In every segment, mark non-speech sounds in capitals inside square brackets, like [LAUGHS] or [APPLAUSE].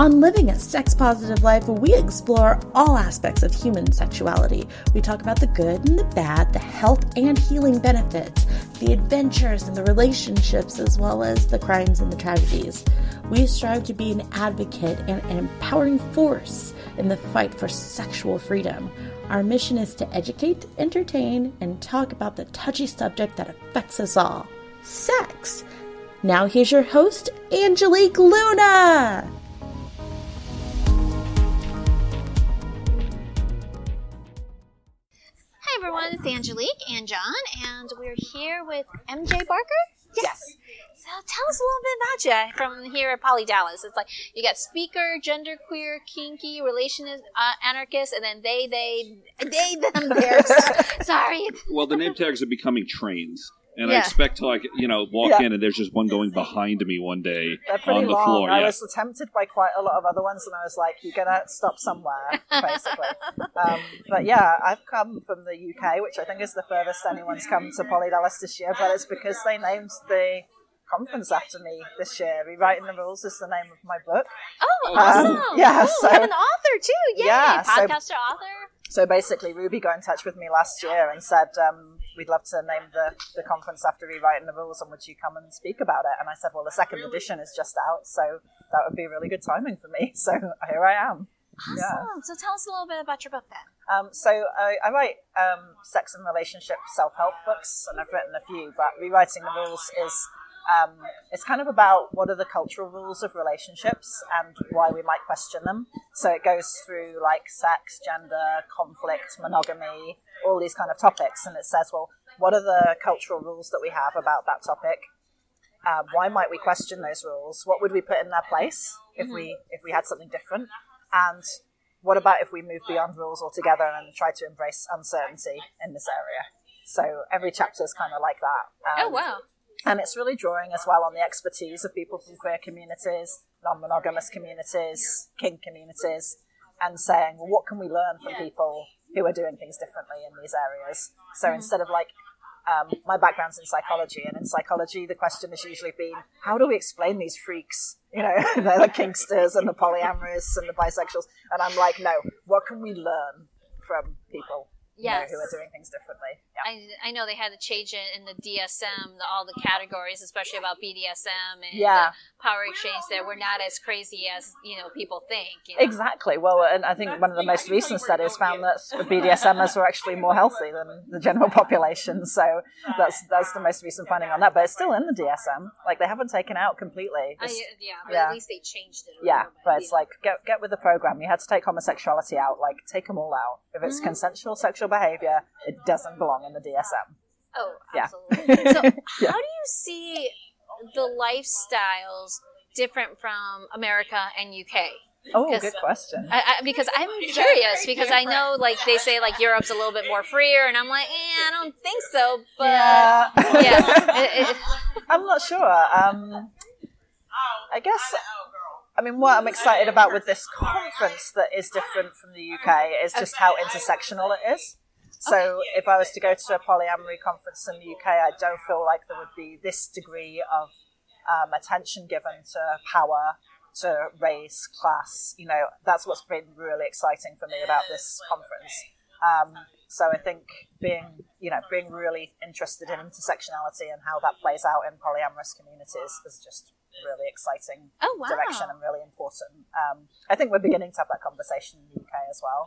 On Living a Sex Positive Life, we explore all aspects of human sexuality. We talk about the good and the bad, the health and healing benefits, the adventures and the relationships, as well as the crimes and the tragedies. We strive to be an advocate and an empowering force in the fight for sexual freedom. Our mission is to educate, entertain, and talk about the touchy subject that affects us all sex. Now, here's your host, Angelique Luna. Everyone, it's Angelique and John, and we're here with MJ Barker. Yes. So tell us a little bit about you from here at Poly Dallas. It's like you got speaker, genderqueer, kinky, relationist, uh, anarchist, and then they, they, they, them, theirs. [LAUGHS] Sorry. Well, the name tags are becoming trains. And Yeah. I expect to like you know walk Yeah. in and there's just one going behind me one day on the long. floor. I Yeah. was tempted by quite a lot of other ones, and I was like, "You're gonna stop somewhere," basically. um, but yeah, I've come from the UK, which I think is the furthest anyone's come to Poly Dallas this year. But it's because they named the conference after me this year. Rewriting the Rules is the name of my book. Oh, Um, awesome. yeah, oh, so- we have an author too. Yay. Yeah, so- Podcaster, author. So basically, Ruby got in touch with me last year and said, um, "We'd love to name the, the conference after rewriting the rules, and would you come and speak about it?" And I said, "Well, the second edition is just out, so that would be really good timing for me." [LAUGHS] So here I am. Awesome. Yeah. So tell us a little bit about your book then. Um, so I, I write um, sex and relationship self-help books, and I've written a few. But rewriting the rules is um, it's kind of about what are the cultural rules of relationships and why we might question them. So it goes through like sex, gender, conflict, monogamy, all these kind of topics, and it says, well, what are the cultural rules that we have about that topic? Um, why might we question those rules? What would we put in their place if we if we had something different? And what about if we move beyond rules altogether and try to embrace uncertainty in this area? So every chapter is kind of like that. oh Um, wow. And it's really drawing as well on the expertise of people from queer communities, non monogamous communities, kink communities, and saying, well, what can we learn from people who are doing things differently in these areas? So instead of like, um, my background's in psychology, and in psychology, the question has usually been, how do we explain these freaks? [LAUGHS] You know, [LAUGHS] they're the kinksters and the polyamorous and the bisexuals. And I'm like, no, what can we learn from people you know, who are doing things differently? I, I know they had to change it in the DSM, the, all the categories, especially about BDSM and Yeah. the power exchange. That we're not as crazy as you know people think. You know? Exactly. Well, and I think one of the most recent studies found that BDSMers were actually more healthy than the general [LAUGHS] population. So that's that's the most recent finding on that. But it's still in the DSM. Like they haven't taken out completely. I, yeah, but yeah. at least they changed it. A yeah, bit, but it's like get get with the program. You had to take homosexuality out. Like take them all out. If Mm-hmm. it's consensual sexual behavior, it doesn't belong in the DSM. oh, yeah. absolutely. So, [LAUGHS] Yeah. how do you see the lifestyles different from America and UK? Oh, Yes. good question. I, I, because I'm curious because I know like they say like Europe's a little bit more freer and I'm like eh, I don't think so but yeah. yeah [LAUGHS] It- it- I'm not sure. Um, I guess. I mean, what I'm excited about with this conference that is different from the UK is just how intersectional it is. So, if I was to go to a polyamory conference in the UK, I don't feel like there would be this degree of um, attention given to power, to race, class. You know, that's what's been really exciting for me about this conference. Um, so I think being, you know, being really interested in intersectionality and how that plays out in polyamorous communities is just really exciting oh wow direction and really important. Um, I think we're beginning to have that conversation in the UK as well.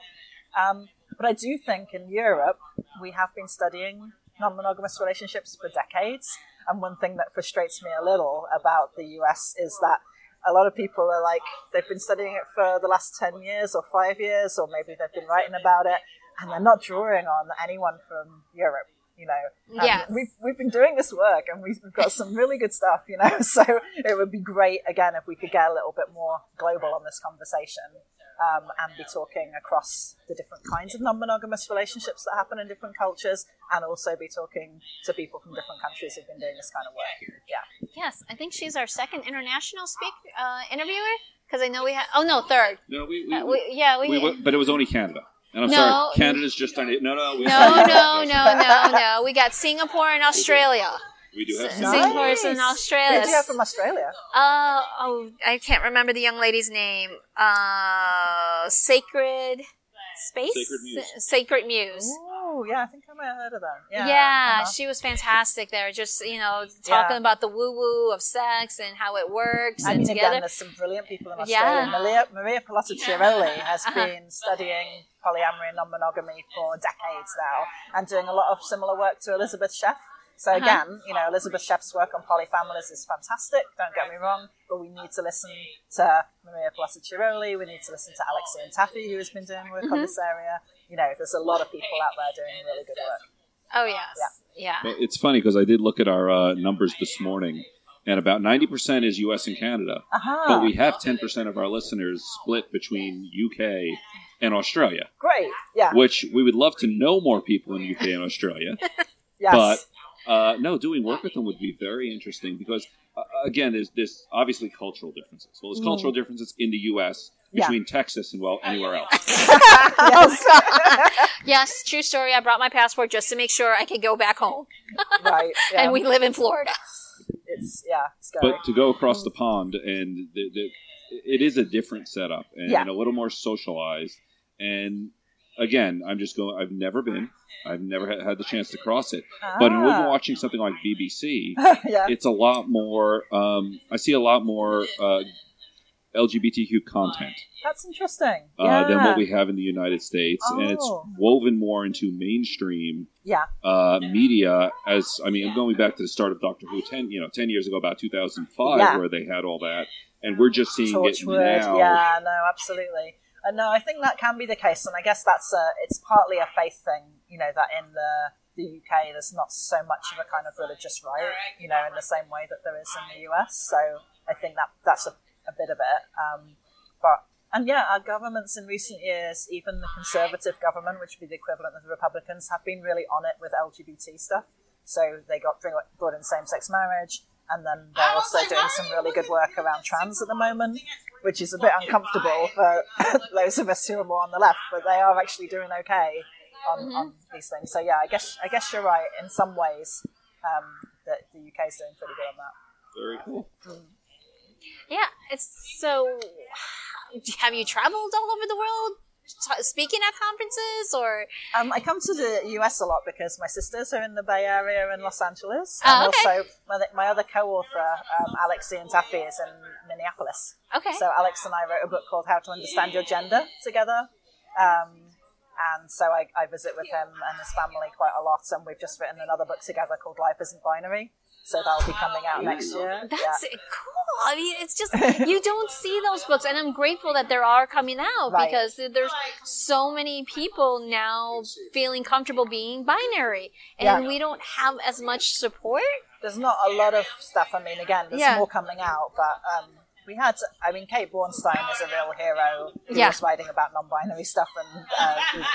Um, but I do think in Europe we have been studying non-monogamous relationships for decades, and one thing that frustrates me a little about the US is that a lot of people are like they've been studying it for the last 10 years or 5 years or maybe they've been writing about it and they're not drawing on anyone from Europe you know? And Yes. we've, we've been doing this work and we've, we've got some really good stuff you know? [LAUGHS] So it would be great again if we could get a little bit more global on this conversation um, and be talking across the different kinds of non-monogamous relationships that happen in different cultures and also be talking to people from different countries who've been doing this kind of work yeah yes I think she's our second international speak uh, interviewer because I know we had oh no third No, we, we, uh, we, yeah we, we but it was only Canada. And I'm No. sorry, Canada's just on it. No, no, we no [LAUGHS] no no no no we got Singapore and Australia We do have S- some. Singapore in Australia. Who do you have from Australia? Uh, oh, I can't remember the young lady's name. Uh, Sacred Space? Sacred Muse. Sacred Muse. Oh, yeah, I think I might have heard of them. Yeah. Yeah, uh-huh. she was fantastic there. Just, you know, talking Yeah. about the woo woo of sex and how it works I and mean, together. again, there's some brilliant people in Yeah. Australia. Maria, Maria Pallotta-Chiarolli [LAUGHS] has Uh-huh. been studying polyamory and non-monogamy for decades now and doing a lot of similar work to Elisabeth Sheff. So Uh-huh. again, you know, Elisabeth Sheff's work on polyfamilies is fantastic, don't get me wrong, but we need to listen to Maria Pallotta-Chiarolli, we need to listen to Alex Iantaffi, who has been doing work Mm-hmm. on this area. You know, there's a lot of people out there doing really good work. oh, yes. Yeah. Well, it's funny because I did look at our uh, numbers this morning, and about 90% is U.S. and Canada. Aha, But we have 10% of our listeners split between UK and Australia, great, yeah, which we would love to know more people in UK and Australia. [LAUGHS] yes. But uh, no, doing work with them would be very interesting because, uh, again, there's, there's obviously cultural differences. Well, there's cultural differences in the U.S. Mm. Yeah. between Texas and, well, anywhere else. yes. [LAUGHS] [LAUGHS] Yes, true story. I brought my passport just to make sure I could go back home. [LAUGHS] right, yeah. And we live in Florida. it's, yeah, scary. but to go across the pond and the, the, it is a different setup and, Yeah. and a little more socialized and again i'm just going i've never been i've never had, had the chance to cross it but when we're Ah. watching something like bbc [LAUGHS] yeah. it's a lot more um, i see a lot more uh, lgbtq content That's interesting. uh, yeah. than what we have in the united states and it's Oh. woven more into mainstream Yeah. uh, media as I mean, I'm going back to the start of Doctor Who ten, you know, ten years ago, about 2005, Yeah. where they had all that, and we're just seeing it now. Yeah, no, absolutely. And no, I think that can be the case, and I guess that's a. It's partly a faith thing, you know, that in the the UK there's not so much of a kind of religious right, you know, in the same way that there is in the US. So I think that that's a, a bit of it. Um, but and yeah, our governments in recent years, even the Conservative government, which would be the equivalent of the Republicans, have been really on it with LGBT stuff. So they got brought in same-sex marriage, and then they're also doing some really good work around trans at the moment, which is a bit uncomfortable for those of us who are more on the left, but they are actually doing okay on, on these things. So yeah, I guess I guess you're right in some ways um, that the UK is doing pretty good on that. Very cool. Yeah, it's so. [SIGHS] Have you traveled all over the world t- speaking at conferences or? Um, I come to the US a lot because my sisters are in the Bay Area in Los Angeles, Oh, and okay. also my, my other co-author, um, Alex Iantaffi, is in Minneapolis. Okay. So Alex and I wrote a book called How to Understand Your Gender together. Um, and so I, I visit with him and his family quite a lot. And we've just written another book together called Life Isn't Binary. So that'll be coming out next year. That's yeah. cool. I mean, it's just you don't see those books, and I'm grateful that there are coming out Right. because there's so many people now feeling comfortable being binary, and Yeah. we don't have as much support. There's not a lot of stuff. I mean, again, there's Yeah. more coming out, but um, we had. I mean, Kate Bornstein is a real hero who Yeah. was writing about non-binary stuff, and uh, the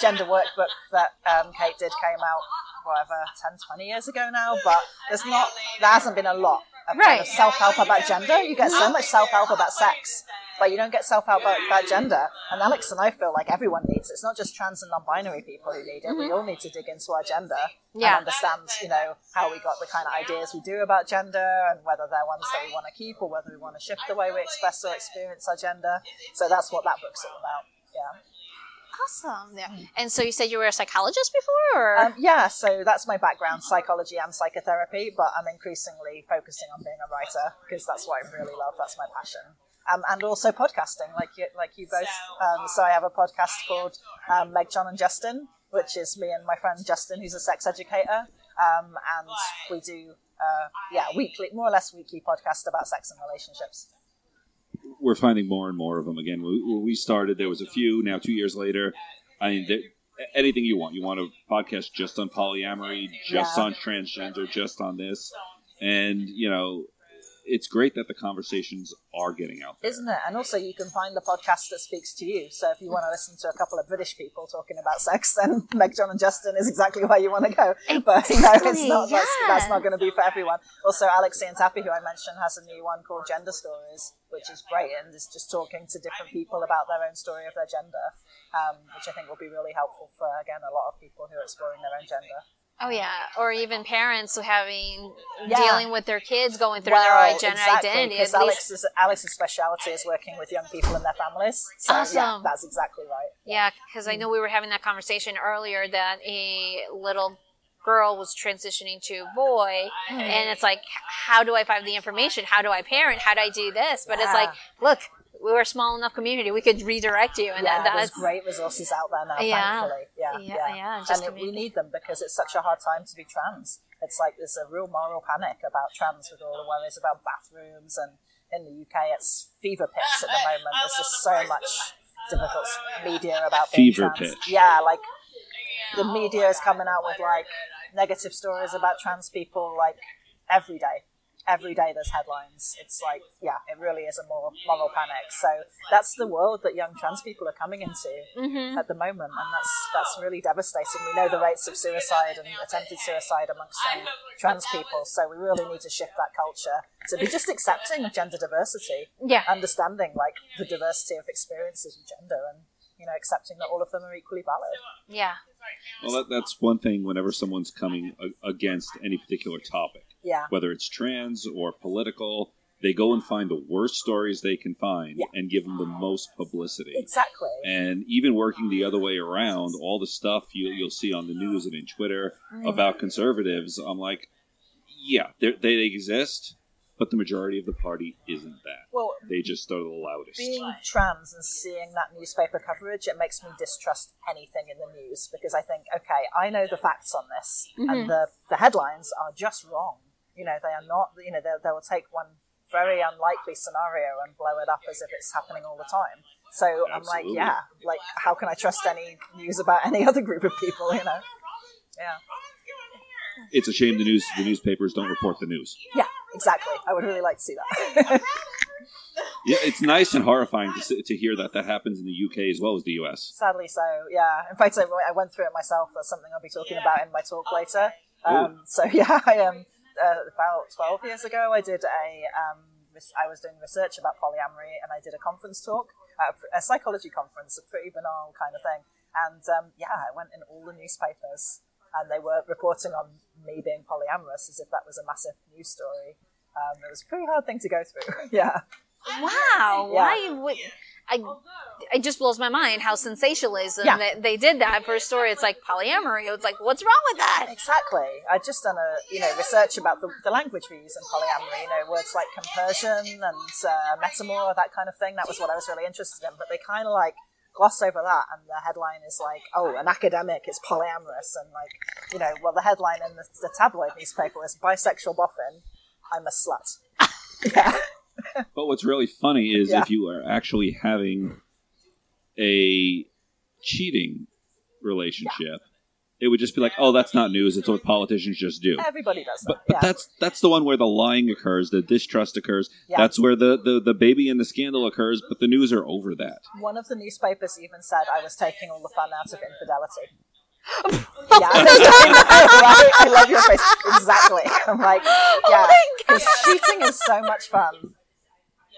gender workbook that um, Kate did came out whatever 10, 20 years ago now. But there's not. There hasn't been a lot of kind of self-help about gender. You get so much self-help about sex. But you don't get self-help about, about gender, and Alex and I feel like everyone needs. It. It's not just trans and non-binary people who need it. We all need to dig into our gender Mm-hmm. Yeah. and understand, you know, how we got the kind of ideas we do about gender and whether they're ones that we want to keep or whether we want to shift the way we express or experience our gender. So that's what that book's all about. Yeah. Awesome. Yeah. And so you said you were a psychologist before, or Um, yeah, so that's my background, psychology and psychotherapy, but I'm increasingly focusing on being a writer because that's what I really love. That's my passion. Um, and also podcasting, like you, like you both. Um, so I have a podcast called um, Meg, John, and Justin, which is me and my friend Justin, who's a sex educator, um, and we do uh, yeah weekly, more or less weekly podcast about sex and relationships. We're finding more and more of them. Again, when we started, there was a few. Now, two years later, I mean, there, anything you want. You want a podcast just on polyamory, just Yeah. on transgender, just on this, and you know, it's great that the conversations are getting out there. Isn't it? And also, you can find the podcast that speaks to you. So if you want to listen to a couple of British people talking about sex, then [LAUGHS] Meg, John, and Justin is exactly where you want to go. But you know, it's Exactly, not that's, that's not going to be for everyone. Also, Alex Iantaffi, who I mentioned, has a new one called Gender Stories, which is great and is just talking to different people about their own story of their gender, um, which I think will be really helpful for again a lot of people who are exploring their own gender. Oh yeah, or even parents having Yeah. dealing with their kids going through Well, their gender exactly, identity. Because Alex's, Alex's speciality is working with young people and their families. So yeah, Awesome. that's exactly right. yeah, because I know we were having that conversation earlier that a little girl was transitioning to boy, Hmm. and it's like, how do I find the information? How do I parent? How do I do this? But it's like, look, we were a small enough community; we could redirect you, and yeah, that, there's that's great resources out there now, Yeah. thankfully. Yeah, Yeah, yeah, yeah, And it- we need them because it's such a hard time to be trans. It's like there's a real moral panic about trans with all the worries about bathrooms, and in the UK, it's fever pitch at the moment. There's just so much difficult media about being Fever trans. pitch. Yeah, like the media is coming out with like negative stories about trans people like every day. Every day there's headlines. It's like, yeah, it really is a moral, moral panic. So that's the world that young trans people are coming into Mhm. at the moment, and that's that's really devastating. We know the rates of suicide and attempted suicide amongst young trans people, so we really need to shift that culture to be just accepting of gender diversity, yeah, understanding like the diversity of experiences with gender, and you know accepting that all of them are equally valid. yeah, Well, that, that's one thing whenever someone's coming a- against any particular topic, Yeah. whether it's trans or political, they go and find the worst stories they can find Yeah. and give them the most publicity. Exactly. And even working the other way around, all the stuff you, you'll see on the news and in Twitter Mm. about conservatives, I'm like, yeah, they're- they exist, but the majority of the party isn't that. Well, They just are the loudest. being trans and seeing that newspaper coverage, it makes me distrust anything in the news because I think, okay, I know the facts on this, and the, the headlines are just wrong. You know, they are not, you know, they, they will take one very unlikely scenario and blow it up as if it's happening all the time. So I'm like, yeah, like, how can I trust any news about any [LAUGHS] other group of people, you know? Yeah. It's a shame the news the newspapers don't report the news. Yeah, exactly. I would really like to see that. [LAUGHS] Yeah, it's nice and horrifying to, to hear that that happens in the UK as well as the US. Sadly, so yeah. In fact, I, I went through it myself. That's something I'll be talking about in my talk later. Um, so [LAUGHS] yeah, I am uh, about twelve years ago. I did a um, I was doing research about polyamory, and I did a conference talk, a, a psychology conference, a pretty banal kind of thing. And um, yeah, I went in all the newspapers, and they were reporting on me being polyamorous as if that was a massive news story. Um, it was a pretty hard thing to go through. [LAUGHS] yeah. Wow, Yeah. why would I? It just blows my mind how sensationalism Yeah. that they did that for a story. It's like polyamory. It's like, what's wrong with that? Exactly. I'd just done a you know research about the, the language we use in polyamory. You know, words like compersion and uh, metamor, that kind of thing. That was what I was really interested in. But they kind of like gloss over that, and the headline is like, "Oh, an academic is polyamorous," and like you know, well, the headline in the, the tabloid newspaper was "Bisexual boffin, I'm a slut." [LAUGHS] yeah. But what's really funny is Yeah. if you are actually having a cheating relationship, it would just be like, "Oh, that's not news. It's what politicians just do." Everybody does that. But, but yeah. that's that's the one where the lying occurs, the distrust occurs. Yeah. That's where the, the, the baby and the scandal occurs. But the news are over that. One of the newspapers even said I was taking all the fun out of infidelity. [LAUGHS] yeah, I right? [LAUGHS] I love your face. Exactly. I'm like, oh yeah, because cheating is so much fun.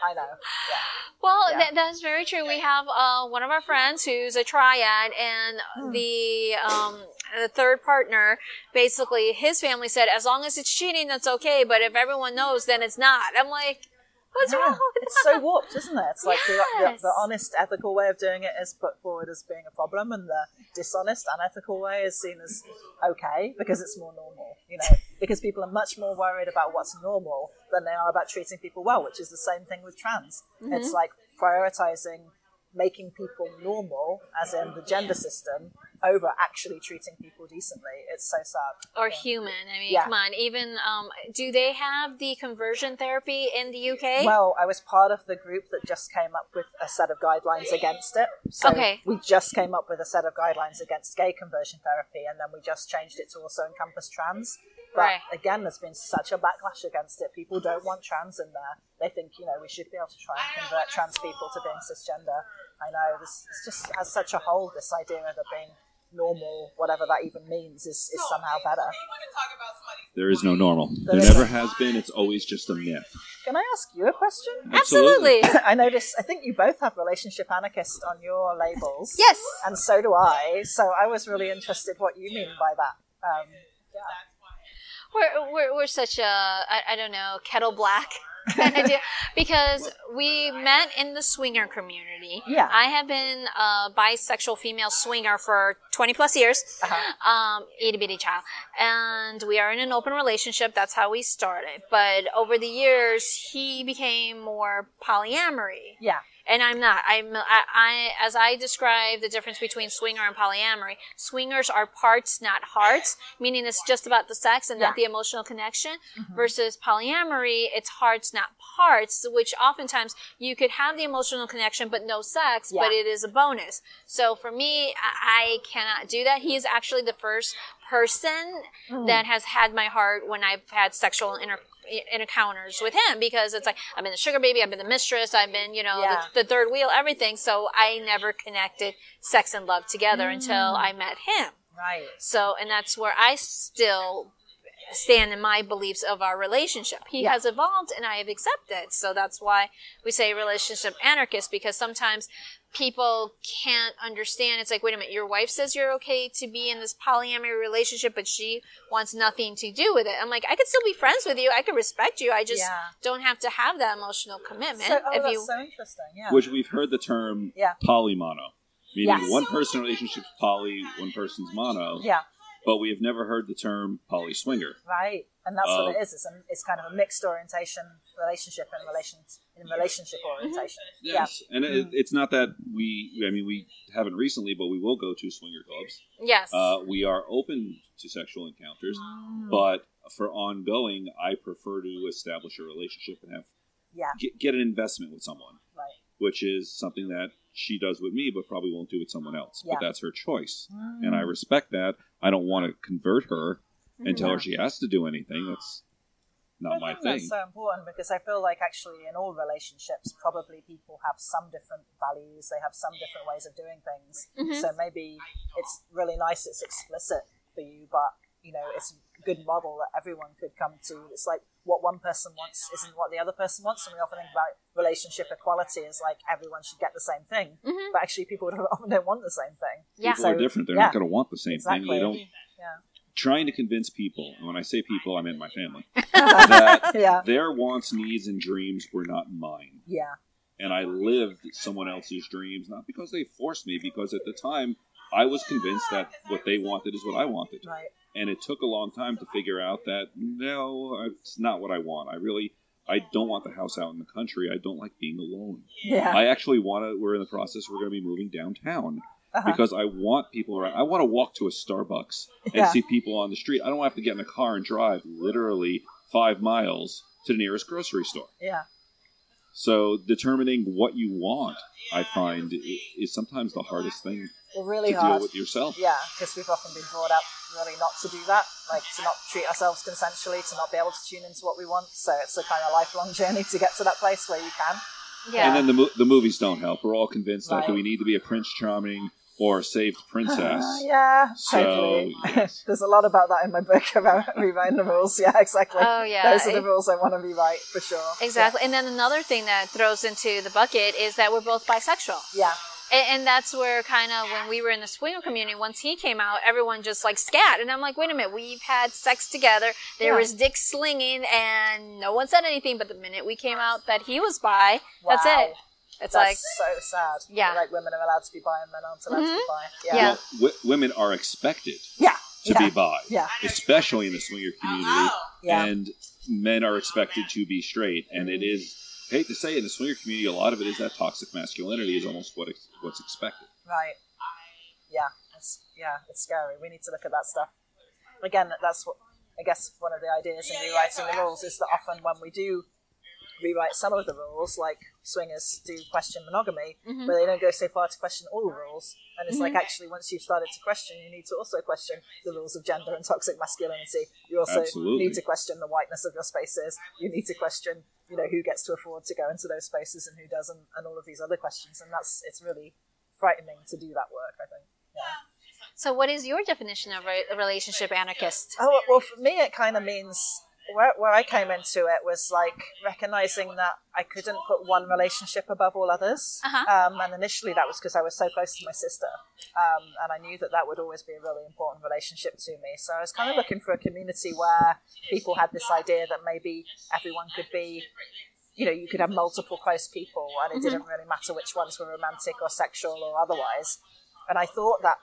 I know. Yeah. Well, Yeah. that, that's very true. We have uh, one of our friends who's a triad, and Hmm. the um, the third partner, basically, his family said, as long as it's cheating, that's okay. But if everyone knows, then it's not. I'm like, what's Yeah, wrong it's so warped, isn't it? It's like the, the, the honest, ethical way of doing it is put forward as being a problem, and the dishonest, unethical way is seen as okay because it's more normal. You know, because people are much more worried about what's normal than they are about treating people well, which is the same thing with trans. It's mm-hmm. like prioritizing making people normal, as in the gender system, over actually treating people decently. It's so sad. or human. I mean, Yeah. come on. Even um, do they have the conversion therapy in the UK? Well, I was part of the group that just came up with a set of guidelines against it. So Okay. we just came up with a set of guidelines against gay conversion therapy, and then we just changed it to also encompass trans. But Right. again, there's been such a backlash against it. People don't want trans in there. They think, you know, we should be able to try and convert trans people to being cisgender. I know this it's just as such a hold. This idea of it being normal, whatever that even means, is, is somehow better. There is no normal. There There is never has been. It's always just a myth. Can I ask you a question? Absolutely. [LAUGHS] I notice. I think you both have relationship anarchist on your labels. yes. and so do I. So I was really interested what you mean by that. Um, We're, we're, we're such a, I, I don't know, kettle black [LAUGHS] Because we met in the swinger community. Yeah. I have been a bisexual female swinger for 20 plus years, Uh-huh. um, itty bitty child. And we are in an open relationship. That's how we started. But over the years, he became more polyamory Yeah. And I'm not. I'm I, I as I describe the difference between swinger and polyamory. Swingers are parts, not hearts, meaning it's just about the sex and not Yeah. Mm-hmm. the emotional connection. Versus polyamory, it's hearts, not parts, which oftentimes you could have the emotional connection but no sex, Yeah. but it is a bonus. So for me, I, I cannot do that. He is actually the first person Mm. that has had my heart when I've had sexual inter- encounters with him because it's like I've been the sugar baby, I've been the mistress, I've been you know Yeah. the, the third wheel, everything. So I never connected sex and love together until Mm. I met him. Right. So and that's where I still stand in my beliefs of our relationship. He Yeah. has evolved and I have accepted. So that's why we say relationship anarchist because sometimes people can't understand. It's like, wait a minute, your wife says you're okay to be in this polyamory relationship, but she wants nothing to do with it. I'm like, I could still be friends with you. I could respect you. I just Yeah. don't have to have that emotional commitment. So, oh, if that's you, so interesting. Yeah. Which we've heard the term Yeah. polymono, meaning Yes. one person relationship's poly, one person's mono. yeah. But we have never heard the term poly swinger. Right. And that's what Uh, it is. It's, a, it's kind of a mixed orientation relationship in relation in relationship orientation. Yes, and Mm. it, it's not that we. I mean, we haven't recently, but we will go to swinger clubs. yes. Uh, we are open to sexual encounters, Mm. but for ongoing, I prefer to establish a relationship and have Yeah. get, get an investment with someone, Right. which is something that she does with me, but probably won't do with someone else. Yeah. But that's her choice, Mm. and I respect that. I don't want to convert her and tell her she has to do anything. That's not I my think thing. That's so important because I feel like actually in all relationships, probably people have some different values. They have some different ways of doing things. Mhm. So maybe it's really nice. It's explicit for you, but you know, it's a good model that everyone could come to. It's like what one person wants isn't what the other person wants, and we often think about relationship equality as like everyone should get the same thing, Mhm. but actually people [LAUGHS] often don't want the same thing. yeah. People are different. They're yeah. not going to want the same thing. They don't. Yeah. Trying to convince people, and when I say people, I mean my family, [LAUGHS] that [LAUGHS] Yeah. their wants, needs, and dreams were not mine. Yeah. And I lived someone else's dreams, not because they forced me, because at the time I was convinced that what they wanted is what I wanted. Right. And it took a long time to figure out that no, it's not what I want. I really, I don't want the house out in the country. I don't like being alone. Yeah. I actually want to, we're in the process, we're going to be moving downtown Uh-huh. because I want people around. I want to walk to a Starbucks and Yeah. see people on the street. I don't have to get in a car and drive literally five miles to the nearest grocery store. Yeah. So determining what you want, I find, is sometimes the hardest thing really to hard. deal with yourself. Yeah, because we've often been brought up really not to do that, like to not treat ourselves consensually, to not be able to tune into what we want. So it's a kind of lifelong [LAUGHS] journey to get to that place where you can. yeah. And then the mo- the movies don't help. We're all convinced that we need to be a Prince Charming or a saved princess? [LAUGHS] yeah, So, totally. yes. [LAUGHS] There's a lot about that in my book about rewriting the rules. Yeah, exactly. Oh, yeah. Those are the It- rules I want to rewrite for sure. Exactly. And then another thing that throws into the bucket is that we're both bisexual. Yeah. And, and that's where kind of when we were in the swinger community, once he came out, everyone just like scat. And I'm like, wait a minute, we've had sex together. There Yeah. was dick slinging, and no one said anything. But the minute we came out that he was bi, that's it. It's That's like, so sad. Yeah. Like women are allowed to be bi and men aren't allowed to be mm-hmm. bi. Yeah. Yeah. Well, w- women are expected Yeah. to yeah. be bi, Yeah. especially in the swinger community, Oh, Yeah. and men are expected to be straight. And it is, I hate to say, it, in the swinger community, a lot of it is that toxic masculinity is almost what ex- what's expected. Right. Yeah. It's yeah, it's scary. We need to look at that stuff. Again, that's what I guess one of the ideas in rewriting the rules is that often when we do rewrite some of the rules, like swingers do question monogamy, Mhm. but they don't go so far to question all the rules. And it's like actually once you've started to question, you need to also question the rules of gender and toxic masculinity. You also Absolutely. need to question the whiteness of your spaces. You need to question, you know, who gets to afford to go into those spaces and who doesn't, and all of these other questions. And that's it's really frightening to do that work. I think. Yeah. so what is your definition of a relationship anarchist? Oh well, for me, it kind of means where, where I came into it was like recognizing that I couldn't put one relationship above all others. Uh-huh. Um, and initially that was because I was so close to my sister. Um, and I knew that that would always be a really important relationship to me. So I was kind of looking for a community where people had this idea that maybe everyone could be, you know, you could have multiple close people and it didn't really matter which ones were romantic or sexual or otherwise. And I thought that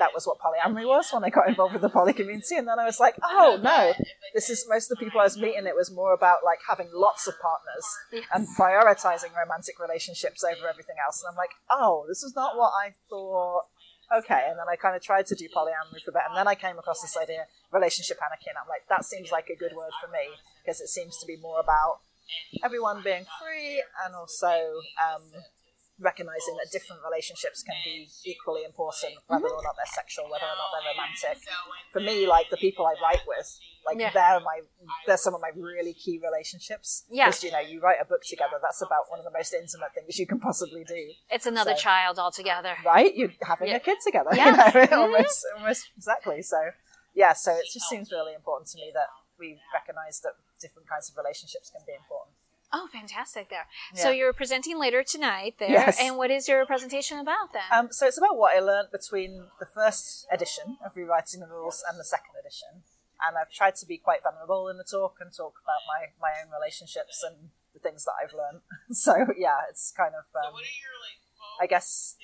that was what polyamory was when I got involved with the poly community. And then I was like, oh no, this is most of the people I was meeting. It was more about like having lots of partners and prioritizing romantic relationships over everything else. And I'm like, oh, this is not what I thought. Okay, and then I kind of tried to do polyamory for a bit, and then I came across this idea, relationship anarchy, and I'm like, that seems like a good word for me because it seems to be more about everyone being free and also um, recognizing that different relationships can be equally important, whether or not they're sexual, whether or not they're romantic. For me, like the people I write with, like Yeah. they're my they're some of my really key relationships. Yeah. Because you know, you write a book together, that's about one of the most intimate things you can possibly do. It's another So- child altogether. Right? You're having Yeah. a kid together. Yeah. You know, [LAUGHS] almost mm-hmm. almost exactly. So yeah, so it just seems really important to me that we recognise that different kinds of relationships can be important. Oh, fantastic! There. So you're presenting later tonight there, Yes. and what is your presentation about then? Um, so it's about what I learned between the first edition of Rewriting the Rules and the second edition. And I've tried to be quite vulnerable in the talk and talk about my, my own relationships and the things that I've learned. [LAUGHS] So yeah, it's kind of, um, I guess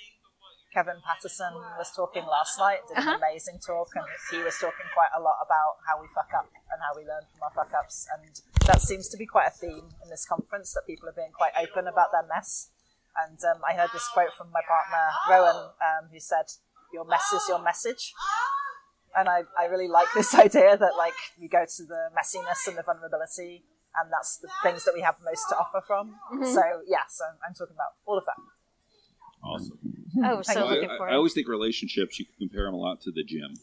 Kevin Patterson was talking last night, did Uh-huh. an amazing talk, and he was talking quite a lot about how we fuck up and how we learn from our fuck ups. And that seems to be quite a theme in this conference that people are being quite open about their mess. And um, I heard this quote from my partner, Rowan, um, who said, Your mess is your message. And I, I really like this [LAUGHS] idea that like we go to the messiness and the vulnerability, and that's the things that we have most to offer from. So yeah, so I'm talking about all of that. Awesome. [LAUGHS] oh, so Thank you. looking I, for I always think relationships. You can compare them a lot to the gym.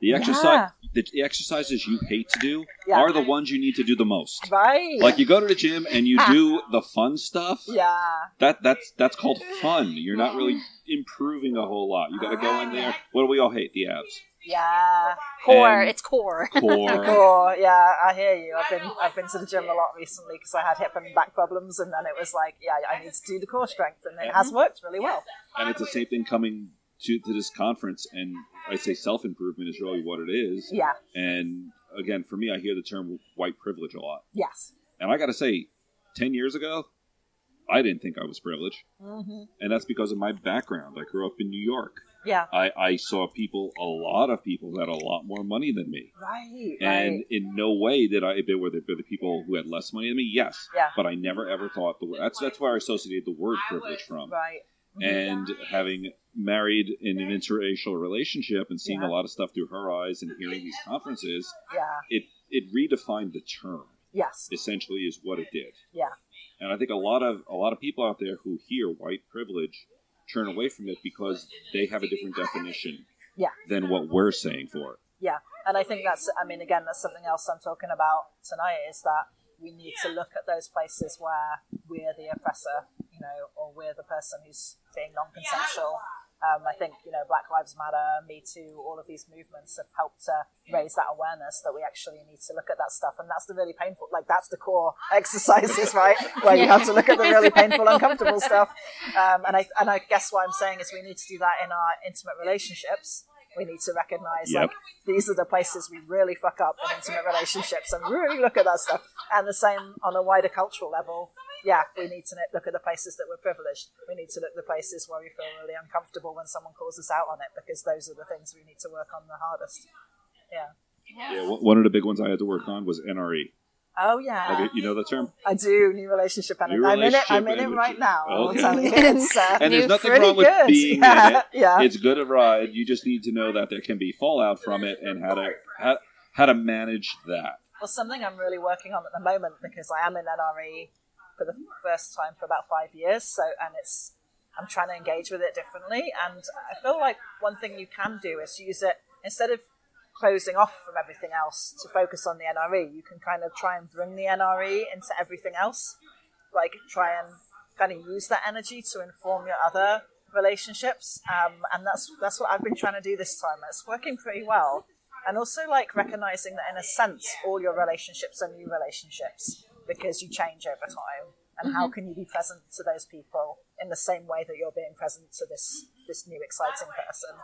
The exercise, Yeah. the, the exercises you hate to do Yeah. are the ones you need to do the most. Right? Like you go to the gym and you do [LAUGHS] the fun stuff. yeah. That that's that's called fun. You're not really improving a whole lot. You got to go in there. What do we all hate? The abs, Yeah. core. and- It's core. [LAUGHS] core. Cool. Yeah, I hear you. I've been I've been to the gym a lot recently because I had hip and back problems, and then it was like, yeah, I need to do the core strength, and it has worked really well. and it's the same thing coming to, to this conference. And I say self improvement is really what it is. Yeah. And again, for me, I hear the term white privilege a lot. Yes. And I got to say, 10 years ago, I didn't think I was privileged. hmm And that's because of my background. I grew up in New York. Yeah. I, I saw people, a lot of people who had a lot more money than me. Right. And right. in no way did I, there were the, the people who had less money than me, yes. Yeah. But I never ever thought, the word. that's, that's where I associated the word privilege from. Right. And having married in an interracial relationship and seeing Yeah. a lot of stuff through her eyes and hearing these conferences, yeah. it, it redefined the term Yes. essentially is what it did. Yeah. And I think a lot of a lot of people out there who hear white privilege turn away from it because they have a different definition Yeah. than what we're saying for it. Yeah, and I think that's, I mean, again, that's something else I'm talking about tonight is that we need to look at those places where we're the oppressor, you know, or we're the person who's being non consensual. Um, I think, you know, Black Lives Matter, Me Too, all of these movements have helped to raise that awareness that we actually need to look at that stuff. And that's the really painful, like, that's the core [LAUGHS] exercises, right? [LAUGHS] Where you have to look at the really painful, uncomfortable [LAUGHS] stuff. Um, and I, and I guess what I'm saying is we need to do that in our intimate relationships. We need to recognize, Yep. like, these are the places we really fuck up in intimate relationships and really look at that stuff. And the same on a wider cultural level. Yeah, we need to look at the places that we're privileged. We need to look at the places where we feel really uncomfortable when someone calls us out on it because those are the things we need to work on the hardest. Yeah. Yeah, one- one of the big ones I had to work on was NRE. Oh yeah, Have you, you know the term? I do new relationship and New I'm in it. I'm relationship in it right energy. now. I'll Okay. tell you, [LAUGHS] it's uh, And there's nothing wrong with good. being yeah, in it. yeah. It's good to ride. You just need to know that there can be fallout from it and how to how, how to manage that. Well, something I'm really working on at the moment because I am in NRE for the first time for about five years. So, and it's I'm trying to engage with it differently, and I feel like one thing you can do is use it instead of closing off from everything else to focus on the NRE. You can kind of try and bring the NRE into everything else, like try and kind of use that energy to inform your other relationships, um, and that's that's what I've been trying to do this time. It's working pretty well. and also like recognizing that in a sense all your relationships are new relationships because you change over time and how can you be present to those people in the same way that you're being present to this this new exciting person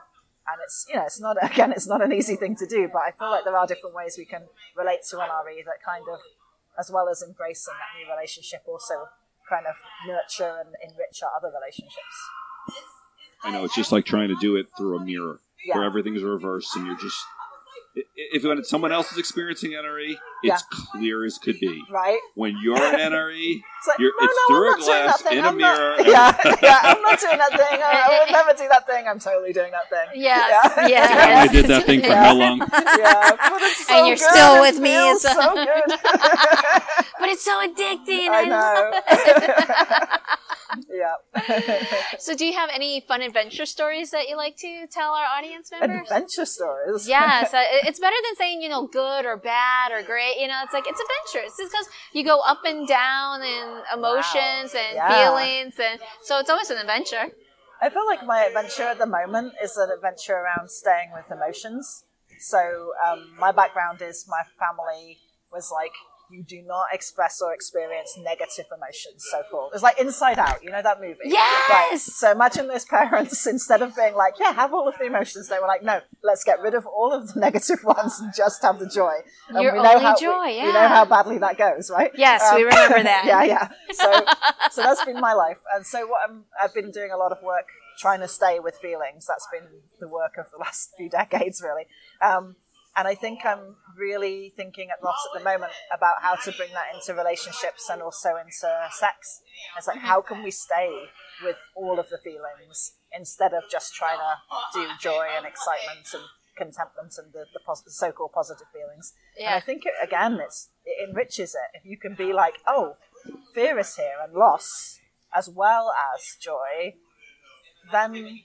and it's you know it's not [LAUGHS] again it's not an easy thing to do but i feel like there are different ways we can relate to nre that kind of as well as embracing that new relationship also kind of nurture and enrich our other relationships I know it's just like trying to do it through a mirror where Yeah. everything's reversed and you're just. If when someone else is experiencing NRE, it's clear as could be. right When you're an [LAUGHS] NRE, It's like, You're- no, it's no, through a I'm not doing glass, that thing. in a I'm not- mirror. [LAUGHS] Yeah, [LAUGHS] yeah, I'm not doing that thing. I, I would never do that thing. I'm totally doing that thing. Yes, Yeah. yes. I did that thing for Yeah. how long? yeah, but it's so And you're good. still It with me. It's- so good. But it's so addicting. I love know. yeah. So, do you have any fun adventure stories that you like to tell our audience members? Adventure stories. Yes, uh, it- it's better than saying you know good or bad or great. You know, it's like it's adventurous. It's because you go up and down in emotions and Yeah. feelings, and so it's always an adventure. I feel like my adventure at the moment is an adventure around staying with emotions. So um, my background is my family was like, you do not express or experience negative emotions, so called. It's like Inside Out, you know that movie? Yes! Right. So imagine those parents, [LAUGHS] instead of being like, yeah, have all of the emotions, they were like, no, let's get rid of all of the [LAUGHS] negative ones and just have the joy. And Your know only how, joy, we, yeah. we know how badly that goes, right? Yes, we remember that. [LAUGHS] yeah, yeah. So, so that's been my life, and so what I'm, I've been doing a lot of work trying to stay with feelings. That's been the work of the last few decades, really. Um, and I think I'm really thinking at lots at the moment about how to bring that into relationships and also into sex. It's like how can we stay with all of the feelings instead of just trying to do joy and excitement and contentment and the, the pos- so-called positive feelings. And Yeah. I think it, again, it's it enriches it if you can be like, oh, fear is here and loss as well as joy. Then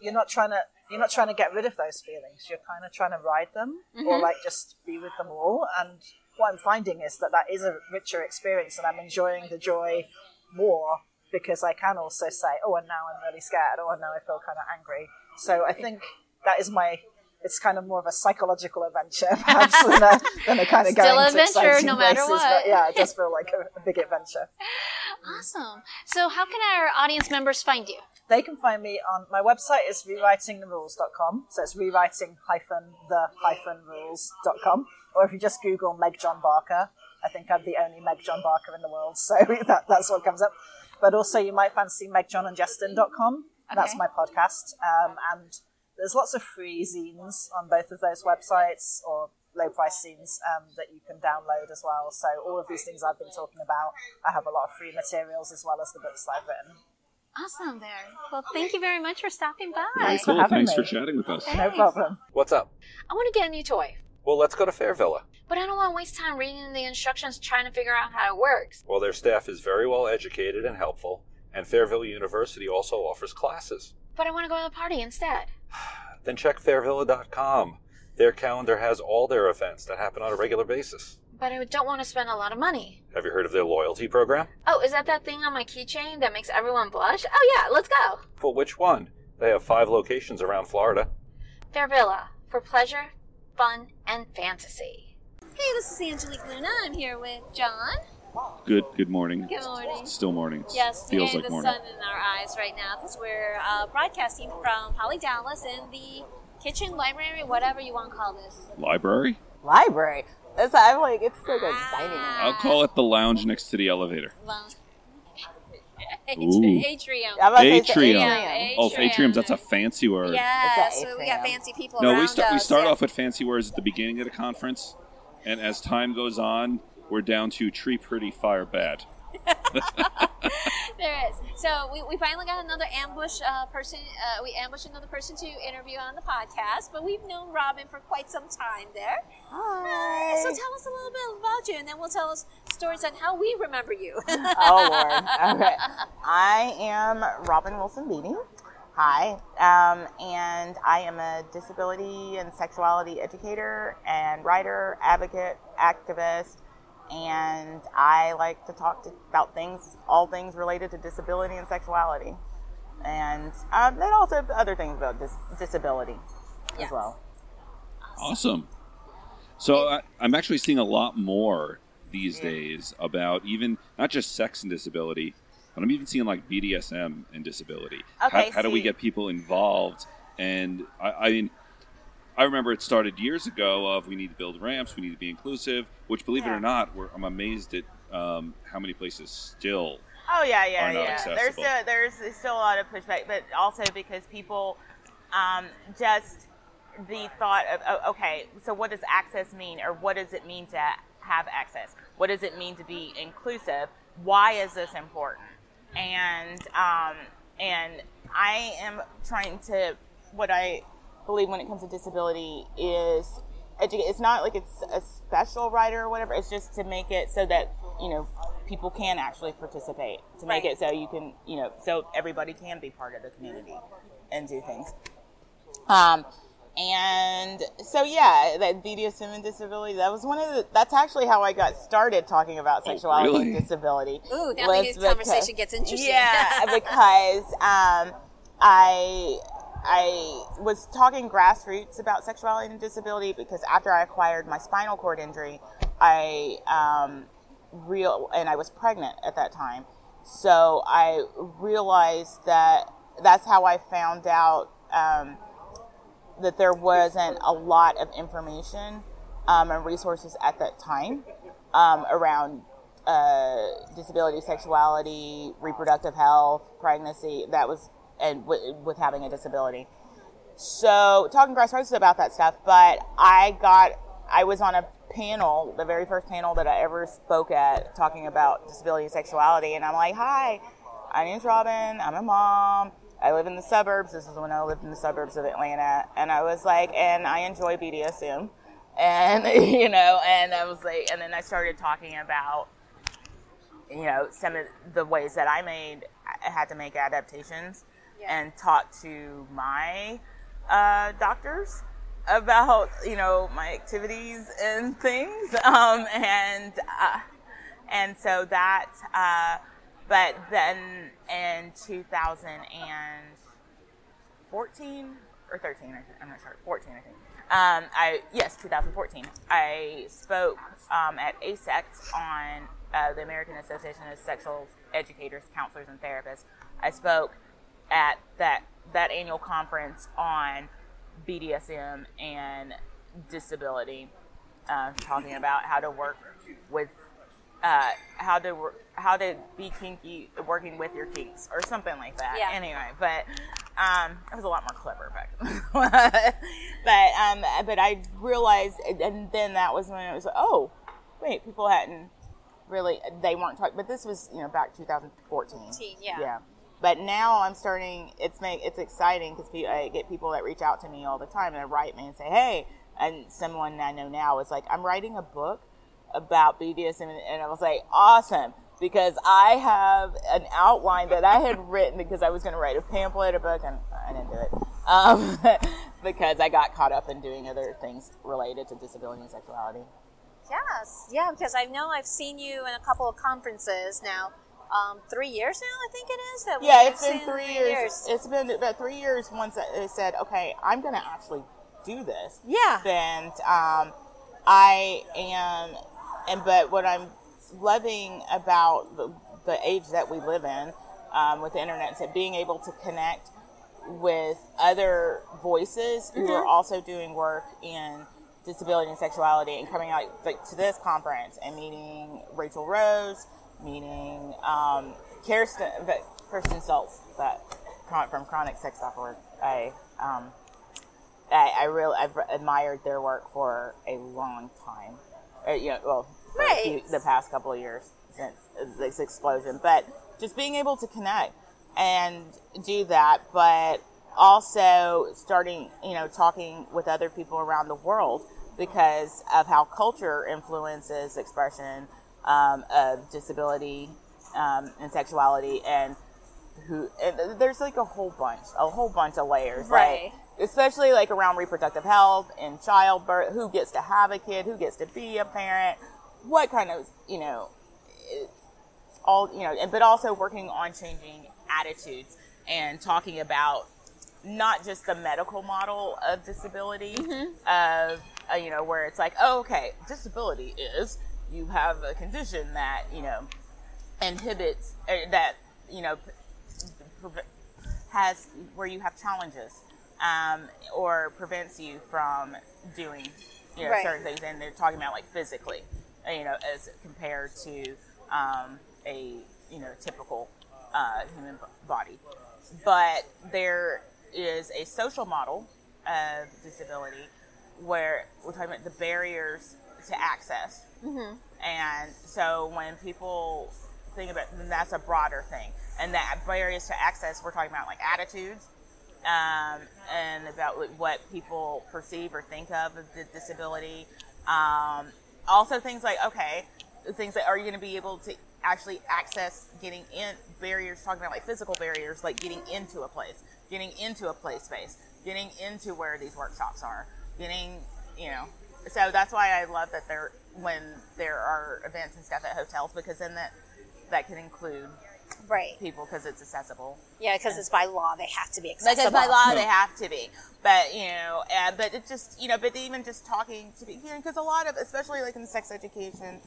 you're not trying to you're not trying to get rid of those feelings. You're kind of trying to ride them or mm-hmm. like just be with them all. And what I'm finding is that that is a richer experience, and I'm enjoying the joy more because I can also say, oh, and now I'm really scared, oh, or now I feel kind of angry. So I think that is my. It's kind of more of a psychological adventure, [LAUGHS] perhaps, than a, than a kind of Still going to adventure, exciting no matter places. what. But yeah, it does [LAUGHS] feel like a, a big adventure. Awesome. So, how can our audience members find you? They can find me on my website is rewritingtherules.com. So it's rewriting hyphen the hyphen rules.com. Or if you just Google Meg John Barker, I think I'm the only Meg John Barker in the world. [LAUGHS] So that, that's what comes up. But also you might fancy megjohnandjustin.com. That's my podcast. Um, and there's lots of free zines on both of those websites or low price zines um, that you can download as well. So all of these things I've been talking about, I have a lot of free materials as well as the books that I've written. Awesome, there. Well, thank you very much for stopping by. Thanks for Cool. having Thanks me. for chatting with us. No problem. What's up? I want to get a new toy, Well, let's go to Fairvilla. but I don't want to waste time reading the instructions trying to figure out how it works. Well, their staff is very well educated and helpful, and Fairvilla University also offers classes. But I want to go to the party instead. Then check fairvilla.com. Their calendar has all their events that happen on a regular basis. But I don't want to spend a lot of money. Have you heard of their loyalty program? Oh, is that that thing on my keychain that makes everyone blush? Oh, yeah, let's go. Well, which one? They have five locations around Florida. Fairvilla for pleasure, fun, and fantasy. Hey, this is Angelique Luna. I'm here with John. Good. Good morning. Good morning. Still morning. Yes, Feels hearing like the morning. sun in our eyes right now because we're uh, broadcasting from Poly Dallas in the kitchen, library, whatever you want to call this. Library. library. That's I'm like it's like a Ah. dining room. I'll call it the lounge next to the elevator. Lounge. [LAUGHS] Ooh. Atrium. I'm about to say it's Atrium. Oh, atriums. That's a fancy word. Yeah, so we got fancy people No, around we start we start Yeah. off with fancy words at the beginning of the conference, and as time goes on, we're down to tree pretty, fire bad. There is. So we, we finally got another ambush uh, person. Uh, we ambushed another person to interview on the podcast, but we've known Robin for quite some time there. Hi. So tell us a little bit about you, and then we'll tell us stories on how we remember you. [LAUGHS] oh Lord. Okay. I am Robin Wilson Beattie. Hi. Um, and I am a disability and sexuality educator and writer, advocate, activist, and I like to talk to, about things, all things related to disability and sexuality. And um, then also other things about dis- disability Yes. as well. Awesome. So I, I'm actually seeing a lot more these days about even not just sex and disability, but I'm even seeing like BDSM and disability. Okay, how, how do we get people involved? And I, I mean, I remember it started years ago of we need to build ramps, we need to be inclusive. Which, believe it or not, we're, I'm amazed at um, how many places still. Oh yeah, yeah, yeah. There's still, there's still a lot of pushback, but also because people um, just the thought of oh, okay, so what does access mean, or what does it mean to have access? What does it mean to be inclusive? Why is this important? And um, and I am trying to what I believe when it comes to disability is educate. It's not like it's a special writer or whatever. It's just to make it so that you know people can actually participate. To make Right. it so you can you know so everybody can be part of the community and do things. Um, and so yeah, that BDSM and disability. That was one of the. That's actually how I got started talking about sexuality really? and disability. Ooh, now was the because- conversation gets interesting. Yeah, [LAUGHS] because um, I I was talking grassroots about sexuality and disability because after I acquired my spinal cord injury, I um, real and I was pregnant at that time, so I realized that that's how I found out. Um, that there wasn't a lot of information um, and resources at that time um, around uh, disability, sexuality, reproductive health, pregnancy. That was and w- with having a disability. So talking grassroots about that stuff, but I got I was on a panel, the very first panel that I ever spoke at, talking about disability and sexuality, and I'm like, "Hi, my name's Robin. I'm a mom. I live in the suburbs. This is when I lived in the suburbs of Atlanta, and I was like, and I enjoy BDSM, and [LAUGHS] you know, and I was like, and then I started talking about you know some of the ways that I made I had to make adaptations and talk to my uh, doctors about you know my activities and things. [LAUGHS] Um, and uh, and so that uh, but then in 2014 or 13 I think, I'm not sure 14 I think. Um, I yes 2014 I spoke um, at AASECT on uh, the American Association of Sexual Educators, Counselors, and Therapists. I spoke at that that annual conference on BDSM and disability, uh, talking about how to work with uh, how to how to be kinky working with your kinks or something like that. Yeah. Anyway, but um, I was a lot more clever back then. [LAUGHS] but um, but I realized, and then that was when it was oh wait, people hadn't really they weren't talking, but this was you know back 2014. 14, yeah. Yeah. But now I'm starting. It's make it's exciting because I get people that reach out to me all the time and write me and say, "Hey," and someone I know now is like, "I'm writing a book about BDSM," and, and I was like, "Awesome." Because I have an outline that I had written because I was going to write a pamphlet, a book, and I didn't do it um, [LAUGHS] because I got caught up in doing other things related to disability and sexuality. Yes, yeah, because I know I've seen you in a couple of conferences now. Um, three years now, I think it is. That Yeah, we've it's been seen three years. It's been about three years once I said, okay, I'm going to actually do this. Yeah. And um, I am, and but what I'm loving about the, the age that we live in um, with the internet is that being able to connect with other voices who Mm-hmm. are also doing work in disability and sexuality and coming out like to this conference and meeting Rachel Rose, meeting um, Kirsten, but Kirsten Schultz, that from chronicsex.org. I um, I, I really I've admired their work for a long time. Uh, you know, well, for a few- Right. the past couple of years since this explosion, but just being able to connect and do that, but also starting, you know, talking with other people around the world because of how culture influences expression um, of disability um, and sexuality and who and there's like a whole bunch a whole bunch of layers Right. like especially like around reproductive health and childbirth who gets to have a kid who gets to be a parent what kind of you know all you know and but also working on changing attitudes and talking about not just the medical model of disability of uh, you know, where it's like, oh, okay, disability is you have a condition that you know inhibits uh, that you know has where you have challenges um, or prevents you from doing you know Right. certain things, and they're talking about like physically, uh, you know, as compared to um, a you know typical uh, human body. But there is a social model of disability where we're talking about the barriers to access. And so when people think about, then that's a broader thing. And that barriers to access, we're talking about like attitudes, um, and about what- people perceive or think of of the disability. Um, also things like, okay, things that are you going to be able to actually access getting in barriers, talking about like physical barriers, like getting into a place, getting into a play space, getting into where these workshops are, getting, you know, so that's why I love that there when there are events and stuff at hotels because then that that can include Right. people because it's accessible. Yeah, because it's by law they have to be accessible. Because by law they have to be, but you know, uh, but it just you know, but even just talking to be here because a lot of, especially like in sex education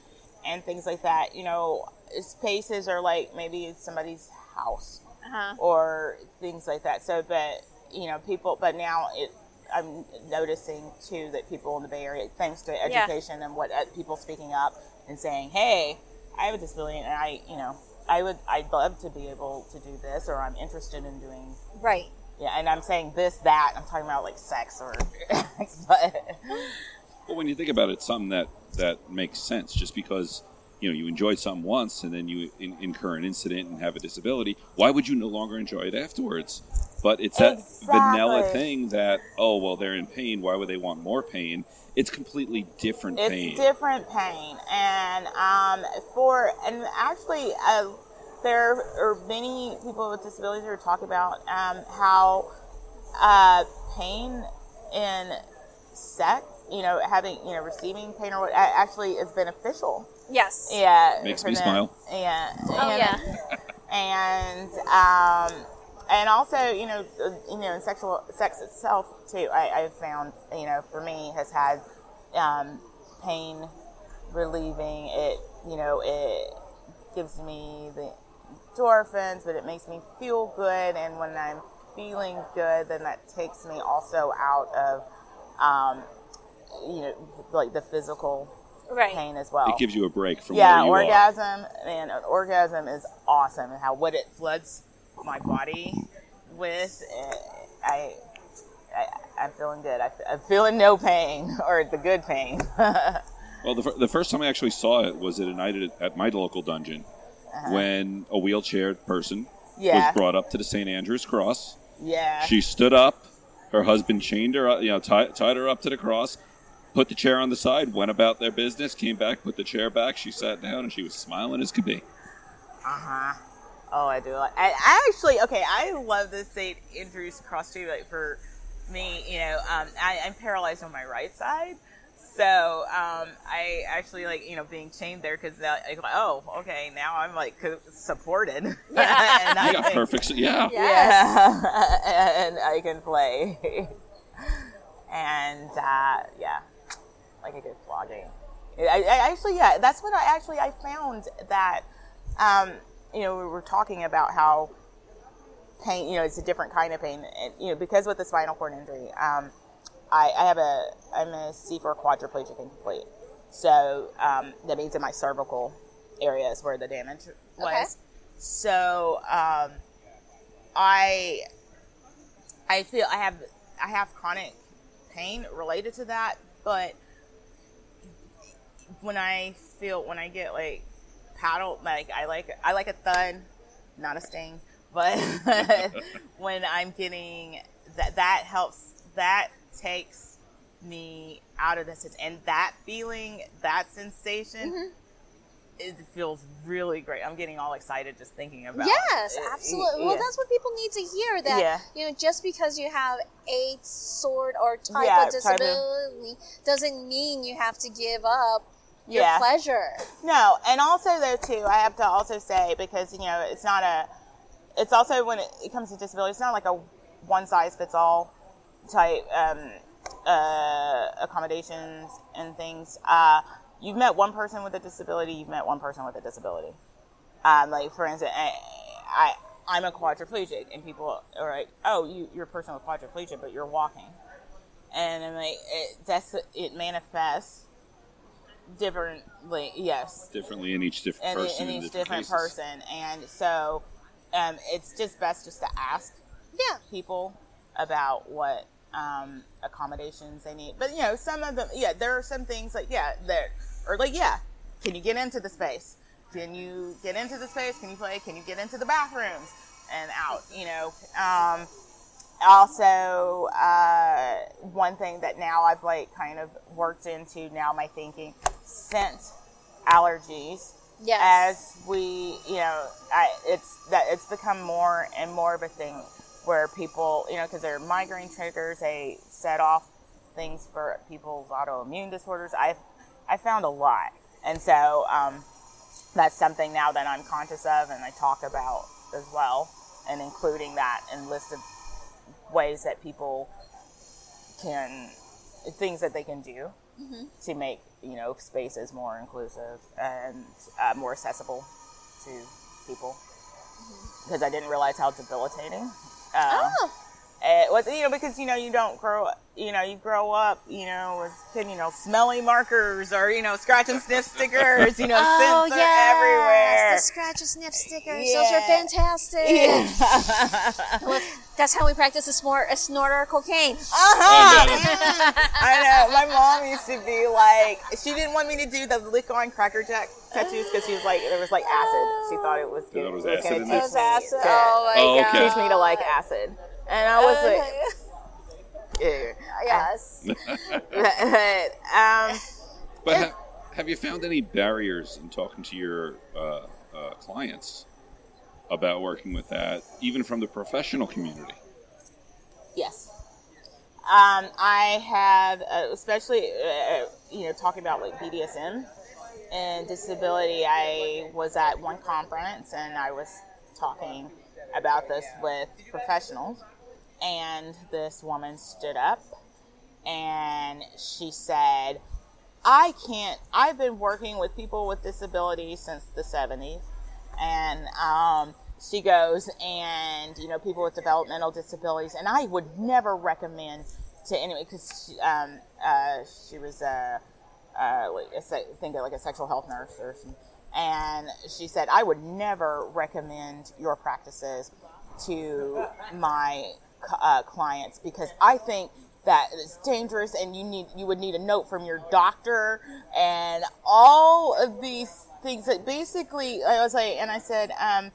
and things like that, you know, spaces are like maybe somebody's house Uh-huh. or things like that. So, but you know, people, but now it. I'm noticing too that people in the Bay Area, thanks to Yeah. education and what uh, people speaking up and saying, "Hey, I have a disability, and I, you know, I would, I'd love to be able to do this, or I'm interested in doing Right. yeah, and I'm saying this, that. I'm talking about like sex or, [LAUGHS] but Well, when you think about it, it's something that that makes sense. Just because you know you enjoyed something once and then you in, incur an incident and have a disability, why would you no longer enjoy it afterwards? But it's that vanilla thing that oh well they're in pain. Why would they want more pain? It's completely different pain. it's pain. different pain. And um, for and actually, uh, there are many people with disabilities who are talking about um, how uh, pain in sex, you know, having you know receiving pain or what actually is beneficial. Yes. Yeah, Makes me them. smile. Yeah. Oh and- yeah. and um, and also you know uh, you know in sexual sex itself too I, I've found you know for me has had um, pain relieving it you know it gives me the endorphins but it makes me feel good and when I'm feeling good then that takes me also out of um, you know like the physical Right. pain as well it gives you a break from yeah, where you are. orgasm and an orgasm is awesome, and how what it floods my body with, I, I I'm feeling good. I, am feeling no pain [LAUGHS] or the good pain. [LAUGHS] Well, the, the first time I actually saw it was at a night at, at my local dungeon when a wheelchair person Uh-huh. yeah, was brought up to the St. Andrew's Cross. yeah, She stood up. Her husband chained her, you know, tied, tied her up to the cross, put the chair on the side, went about their business, came back, put the chair back. She sat down and she was smiling as could be. uh huh. Oh, I do. I, I actually okay. I love the St. Andrew's Cross too. Like for me, you know, um, I, I'm paralyzed on my right side. So um, I actually like you know being chained there because like oh okay now I'm like supported Yeah. [LAUGHS] and I got can- perfect. Yeah. yeah [LAUGHS] and I can play and uh, yeah like a good flogging. I, I actually yeah that's what I actually I found that um, you know we were talking about how pain you know it's a different kind of pain. And you know because with the spinal cord injury um, I, I have a I'm a C4 quadriplegic incomplete. So um, that means in my cervical area is where the damage was. Okay. so um, I I feel I have I have chronic pain related to that but when I feel when I get like paddle like I like I like a thud, not a sting, but [LAUGHS] when I'm getting that that helps that takes me out of this and that feeling that sensation mm-hmm. it feels really great. I'm getting all excited just thinking about Yes, it. absolutely. Well, Yeah. that's what people need to hear. That Yeah. you know, just because you have a sort or type Yeah, of type of- disability doesn't mean you have to give up your Yeah. pleasure. No, and also though too, I have to also say because you know it's not a, it's also when it, it comes to disability, it's not like a one size fits all type um, uh, accommodations and things. Uh, you've met one person with a disability. You've met one person with a disability. Um, like for instance, I, I I'm a quadriplegic, and people are like, "Oh, you, you're a person with quadriplegia, but you're walking," and I'm like, it, "That's it manifests differently." Yes, differently in each different in, person. in in each different, different person, and so um, it's just best just to ask Yeah. people about what um, accommodations they need. But you know, some of them, yeah, there are some things like yeah, there or like yeah, can you get into the space? Can you get into the space? Can you play? Can you get into the bathrooms and out? You know. Um, also, uh, one thing that now I've like kind of worked into now my thinking scent allergies Yes. as we, you know, I, it's that it's become more and more of a thing where people, you know, because they're migraine triggers, they set off things for people's autoimmune disorders. I've I found a lot, and so um, that's something now that I'm conscious of and I talk about as well, and including that in list of ways that people can things that they can do to make you know spaces more inclusive and uh, more accessible to people because I didn't realize how debilitating uh, Oh. It was you know because you know you don't grow you know you grow up you know with you know smelly markers or you know scratch and sniff stickers you know [LAUGHS] Oh scents are yes, everywhere the scratch and sniff stickers. Those are fantastic. [LAUGHS] yeah. Look, That's how we practice a, snort, a snorter of cocaine. Uh-huh. [LAUGHS] I know. My mom used to be like, she didn't want me to do the lick on Cracker Jack tattoos because she was like, there was like acid. She thought it was, There was it acid gonna it? Those me acid. Oh my Oh, god. teach me to like acid. And I was like, [LAUGHS] yeah. yes. [LAUGHS] [LAUGHS] But, um, But have, have you found any barriers in talking to your uh, uh, clients about working with that, even from the professional community? Yes. Um, I have, uh, especially, uh, you know, talking about like BDSM and disability. I was at one conference and I was talking about this with professionals, and this woman stood up and she said, I can't, I've been working with people with disabilities since the 70s. And um, she goes, and, you know, people with developmental disabilities. And I would never recommend to anyone, because she, um, uh, she was a, uh, a, think like a sexual health nurse or something. And she said, I would never recommend your practices to my uh, clients because I think that it's dangerous and you need you would need a note from your doctor and all of these things that basically I was like and I said um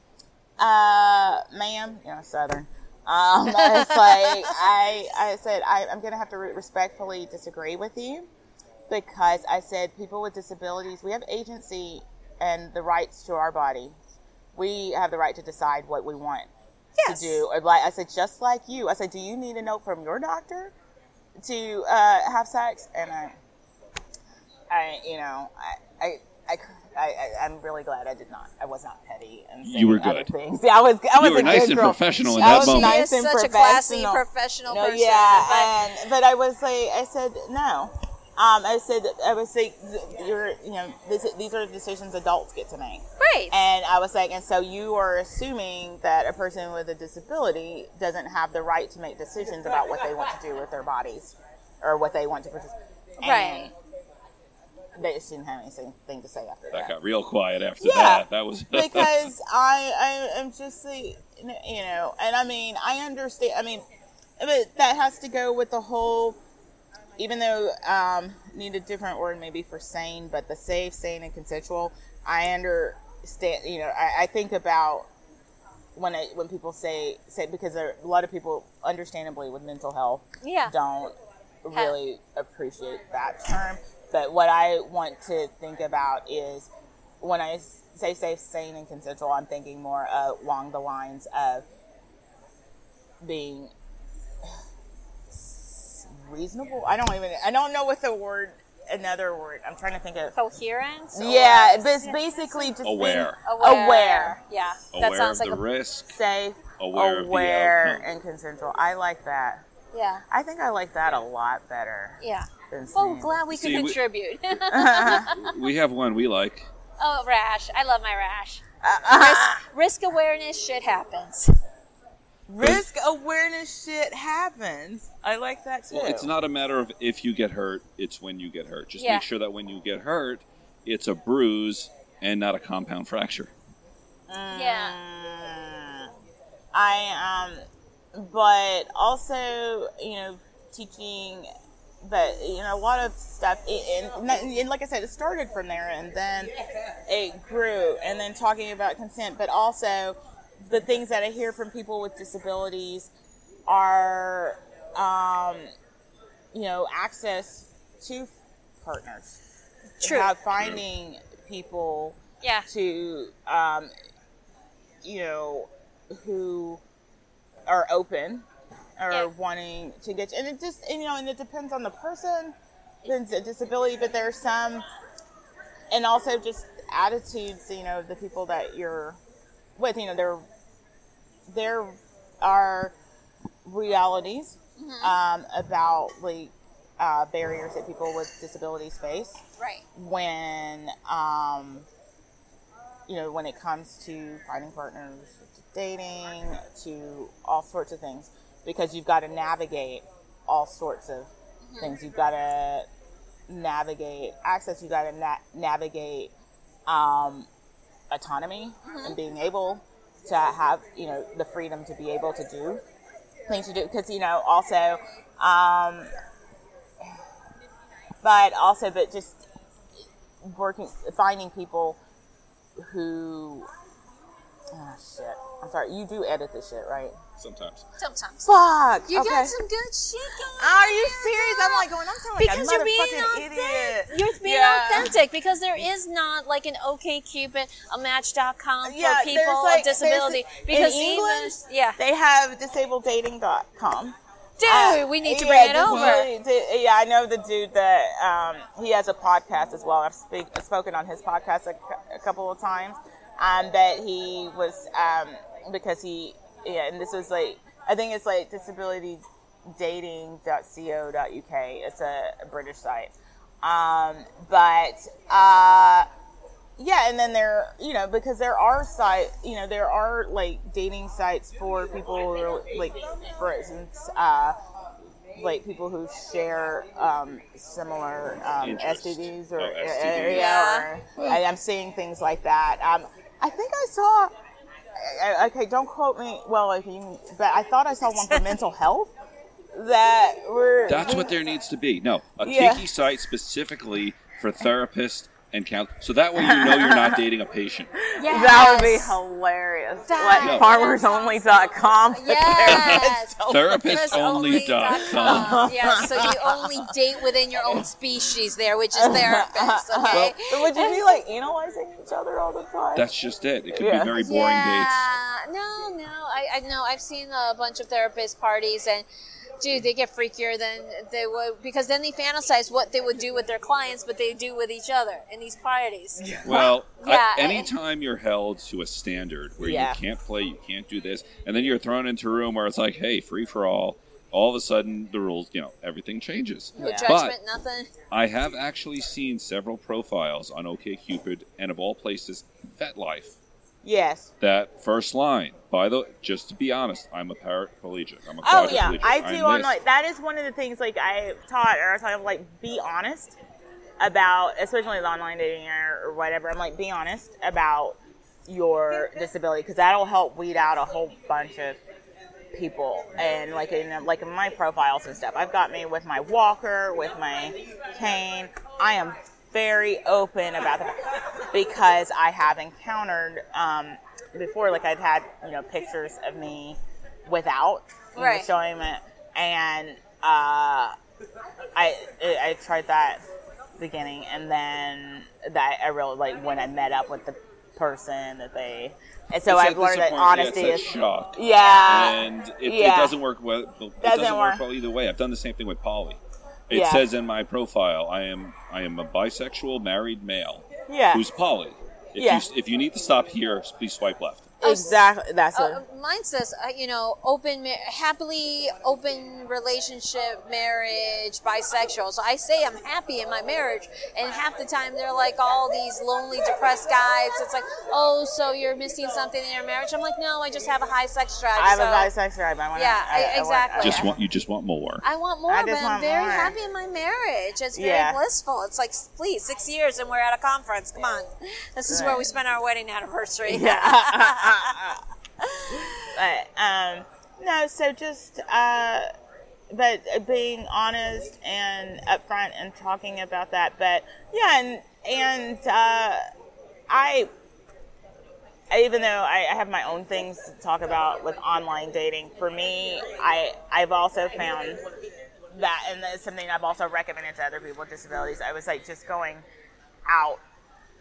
uh ma'am you know southern um it's [LAUGHS] like I I said I, I'm gonna have to re- respectfully disagree with you because I said people with disabilities we have agency and the rights to our body we have the right to decide what we want Yes. to do. Or like I said, just like you, I said, do you need a note from your doctor to uh, have sex? And I, I, you know, I, I, I, I, I'm really glad I did not. I was not petty and You were good. things. Yeah, [LAUGHS] I was. I was were a nice good and girl. professional in I that was moment. Nice and such a classy professional. professional No, person. yeah, and but I was like, I said no. Um, I said, I was like, you're, you know, this, these are decisions adults get to make. Right. And I was like, and so you are assuming that a person with a disability doesn't have the right to make decisions about what they want to do with their bodies or what they want to participate. Right. They just didn't have anything to say after That that. got real quiet after Yeah, that. That was [LAUGHS] because I, I am just like, you know, and I mean, I understand. I mean, but that has to go with the whole. Even though um, need a different word maybe for sane, but the safe, sane, and consensual. I understand. You know, I, I think about when I, when people say say because there, a lot of people, understandably, with mental health, Yeah. don't really appreciate that term. But what I want to think about is when I say safe, sane, and consensual, I'm thinking more uh, along the lines of being reasonable. I don't even. I don't know what the word. Another word. I'm trying to think of. Coherent. or- Yeah, but it's basically just Aware. Being aware, Yeah. aware that sounds of like the a risk. safe, Aware of the aware, and consensual. I like that. Yeah. I think I like that a lot better Yeah. than Well, glad we could See, contribute. [LAUGHS] [LAUGHS] We have one we like. oh, rash. I love my rash. Uh, [LAUGHS] Risk, risk awareness shit happens. Risk awareness shit happens. I like that too. Well, it's not a matter of if you get hurt; it's when you get hurt. Just Yeah. make sure that when you get hurt, it's a bruise and not a compound fracture. Yeah. Mm, I um, but also you know teaching, but you know a lot of stuff, and, and, and like I said, it started from there, and then it grew, and then talking about consent, but also the things that I hear from people with disabilities are, um, you know, access to partners. True. How finding people Yeah. to um, you know who are open or Yeah. wanting to get and it just and, you know and it depends on the person depends on disability but there's some and also just attitudes you know the people that you're with you know there there are realities um, about like uh, barriers that people with disabilities face. Right. when um, you know when it comes to finding partners to dating to all sorts of things because you've got to navigate all sorts of things. You've got to navigate access. You've got to na- navigate um, autonomy and being able to have you know the freedom to be able to do things to do. Because you know also um, but also but just working finding people who oh shit. I'm sorry. You do edit this shit right Sometimes. Sometimes. fuck You okay. got some good shit going are you serious i'm like going i'm sounding like because a you're being motherfucking authentic. idiot You're being Yeah. authentic because there is not like an OK Cupid, a Match.com for people like, with disability. Because in even yeah, they have disableddating.com dude, Uh, we need to yeah, it over. disability- di- yeah, I know the dude that um, he has a podcast as well. I've speak, spoken on his podcast a, a couple of times. Um, that he was um, because he yeah, and this was like I think it's like disabilitydating.co.uk. It's a, a British site, um, but. Uh, yeah, and then there, you know, because there are site, you know, there are like dating sites for people who are like, for instance, uh, like people who share um, similar um, STDs or, Oh, STDs. or- yeah, or I, I'm seeing things like that. Um, I think I saw. I- Okay, don't quote me. Well, if you, but I thought I saw one for mental health that were. That's what [LAUGHS] there needs to be. No, a Yeah. kinky site specifically for therapists and count. So that way you know you're not [LAUGHS] dating a patient. Yes. That would be hilarious. That- Like No. farmersonly.com. [LAUGHS] Yes. Therapistonly.com. yeah, so you only date within your own species there, which is therapists, [LAUGHS] okay? But would you be like analyzing each other all the time? That's just it. It could Yeah. be very boring yeah, dates. no, no. I, I know. I've seen a bunch of therapist parties, and dude, they get freakier than they would because then they fantasize what they would do with their clients, but they do with each other in these parties. Well, Yeah, and- anytime you're held to a standard where Yeah. you can't play, you can't do this, and then you're thrown into a room where it's like, hey, free for all, all of a sudden the rules, you know, everything changes. No Yeah. judgment, nothing. I have actually seen several profiles on OKCupid and of all places, FetLife. Yes. That first line, by the just to be honest, I'm a paraplegic. I'm a Oh yeah. I I'm do this. like that is one of the things like I taught or I taught like be honest about especially the online dating or, or whatever. I'm like be honest about your disability because that'll help weed out a whole bunch of people and like in like in my profiles and stuff. I've got me with my walker, with my cane. I am very open about that because I have encountered um, before, like I've had you know pictures of me without Right. showing it, and uh, I I tried that beginning, and then that I really like when I met up with the person that they, and so It's I've learned that honesty yeah, it's is that shock. yeah. and it, yeah. it doesn't work well. It doesn't, Doesn't work work. well either way. I've done the same thing with poly. It Yeah. says in my profile, I am I am a bisexual married male Yeah. who's poly. If Yeah. you if you need to stop here, please swipe left. Exactly. That's Uh, what. Mine says, uh, you know, open, ma- happily open relationship, marriage, bisexual. So I say I'm happy in my marriage, and half the time they're like all these lonely, depressed guys. It's like, oh, so you're missing something in your marriage? I'm like, no, I just have a high sex drive. I have so a bisexual drive. I want Yeah, I, I- I want- exactly. Just want you just want more. I want more, I but I'm very more. happy in my marriage. It's very Yeah. blissful. It's like, please, six years and we're at a conference. Come on. This is where we Right. spent our wedding anniversary. [LAUGHS] [LAUGHS] but um, no, so just uh, but being honest and upfront and talking about that. But yeah, and and uh, I. Even though I have my own things to talk about with online dating, for me, I I've also found that, and that's something I've also recommended to other people with disabilities. I was like just going out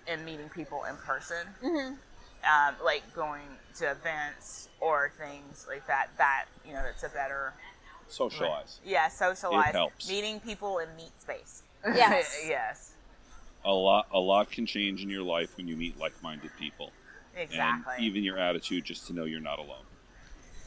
and meeting people in person um, like going to events or things like that. That you know, it's a better Socialize. yeah socialize. It helps. Meeting people in meet space. Yes. [LAUGHS] yes. A lot a lot can change in your life when you meet like-minded people. Exactly. And even your attitude just to know you're not alone.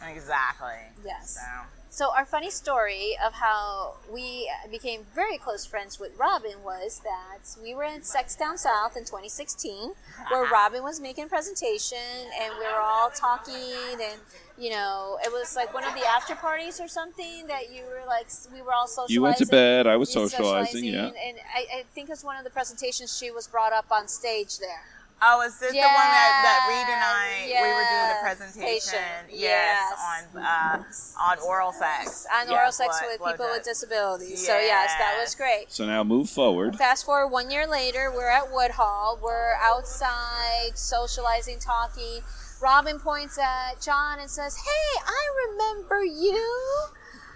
exactly. Yes. So So our funny story of how we became very close friends with Robin was that we were in Sex Down South in 2016, where Robin was making a presentation, and we were all talking, and you know, it was like one of the after parties or something that you were like, we were all socializing. You went to bed, I was were socializing, yeah. and I, I think it was one of the presentations she was brought up on stage there. Oh, is this the one that, that Reed and I we were doing the presentation? Yes. on uh, on oral sex. On Yeah, oral sex blow- with blow people with dust. disabilities. So yes, that was great. So now move forward. Fast forward one year later, we're at Woodhull. We're outside socializing, talking. Robin points at John and says, Hey, I remember you.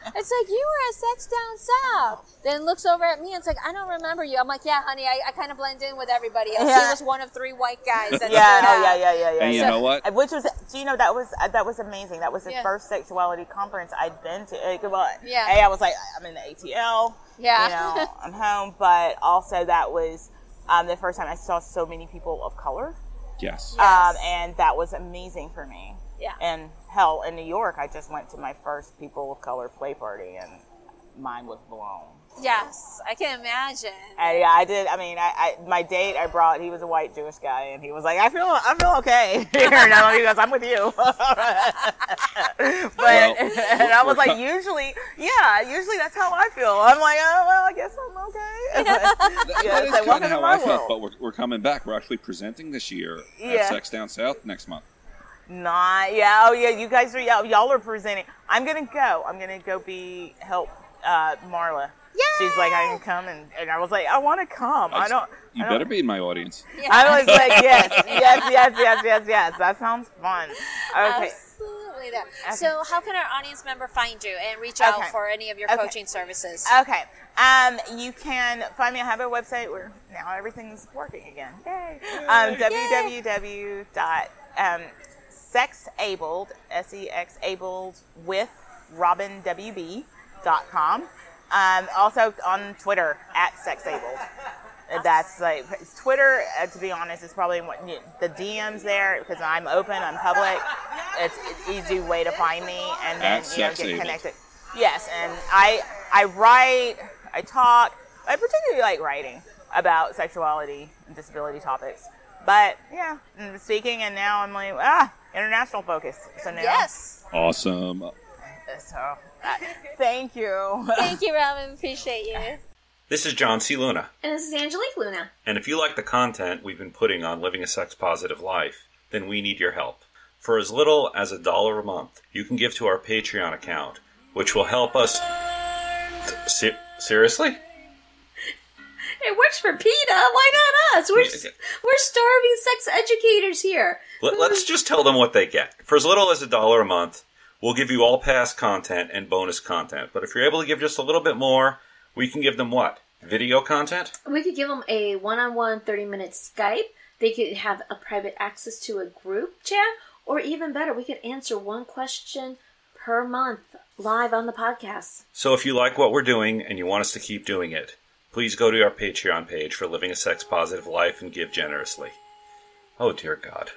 It's like, You were at Sex Down South. Then looks over at me and it's like, I don't remember you. I'm like, Yeah, honey, I, I kind of blend in with everybody else. He was one of three white guys that [LAUGHS] Yeah, stood oh yeah, yeah, yeah, yeah. And you yeah. know what? Uh, Which was, do you know that was uh, that was amazing. That was the Yeah. first sexuality conference I'd been to. Like, well, Yeah. Hey, I was like, I'm in the ATL. Yeah. You know, [LAUGHS] I'm home. But also, that was um, the first time I saw so many people of color, Yes. um, and that was amazing for me. Yeah. And hell, in New York, I just went to my first people of color play party, and mine was blown. Yes, I can imagine. And yeah, I did. I mean, I, I my date I brought. He was a white Jewish guy, and he was like, "I feel, I feel okay." Here, no, he goes, "I'm with you." but Well, and I was like, co- [LAUGHS] [LAUGHS] "Usually, yeah, usually that's how I feel." I'm like, "Oh well, I guess I'm okay." [LAUGHS] That- yeah, that it's like, kind of how my I felt, but we're, we're coming back. We're actually presenting this year Yeah. at Sex Down South next month. Not, yeah, oh yeah, you guys are, yeah, y'all are presenting. I'm gonna go. I'm gonna go be help uh, Marla. She's like, I can come, and, and I was like, I want to come. I don't. You I better don't- be in my audience. [LAUGHS] I was like, [LAUGHS] yes, yes, yes, yes, yes, yes. That sounds fun. Okay. Absolutely. That. So, how can our audience member find you and reach out Okay. for any of your Okay. coaching services? Okay. Um, you can find me. I have a website where now everything's working again. Yay. Um, www. dot um, sexabled s e x abled with robinwb dot com. Um, also on Twitter at sexabled. That's like Twitter. Uh, to be honest, is probably what, the DMs there because I'm open, I'm public. It's an easy way to find me and then At you know get connected. Yes, and I I write, I talk. I particularly like writing about sexuality and disability topics. But yeah, and speaking, and now I'm like ah, international focus. So now, Yes. Awesome. So uh, thank you. [LAUGHS] Thank you, Robin. Appreciate you. This is John C. Luna. And this is Angelique Luna. And if you like the content we've been putting on living a sex positive life, then we need your help. For as little as a dollar a month, you can give to our Patreon account, which will help us. Se- seriously? It works for PETA. Why not us? We're we're starving sex educators here. Let, let's just tell them what they get. For as little as a dollar a month, we'll give you all past content and bonus content. But if you're able to give just a little bit more, we can give them what? Video content? We could give them a one-on-one 30-minute Skype. They could have a private access to a group chat, or even better, we could answer one question per month live on the podcast. So if you like what we're doing and you want us to keep doing it, please go to our Patreon page for Living a Sex Positive Life and give generously. Oh dear God.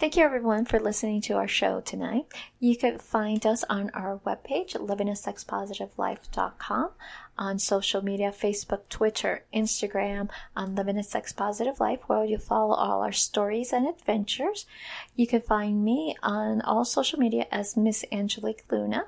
Thank you everyone for listening to our show tonight. You can find us on our webpage, livingasexpositivelife.com, on social media, Facebook, Twitter, Instagram, on Living a Sex Positive Life, where you follow all our stories and adventures. You can find me on all social media as Miss Angelique Luna.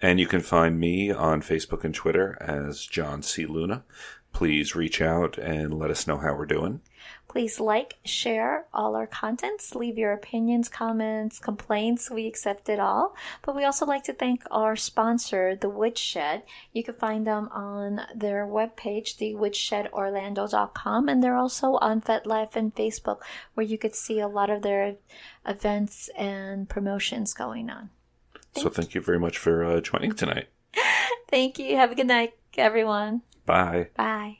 And you can find me on Facebook and Twitter as John C. Luna. Please reach out and let us know how we're doing. Please like, share all our contents, leave your opinions, comments, complaints. We accept it all. But we also like to thank our sponsor, The Woodshed. You can find them on their webpage, thewoodshed.orlando.com, and they're also on FetLife and Facebook, where you could see a lot of their events and promotions going on. So thank you very much for uh, joining tonight. [LAUGHS] Thank you. Have a good night, everyone. Bye. Bye.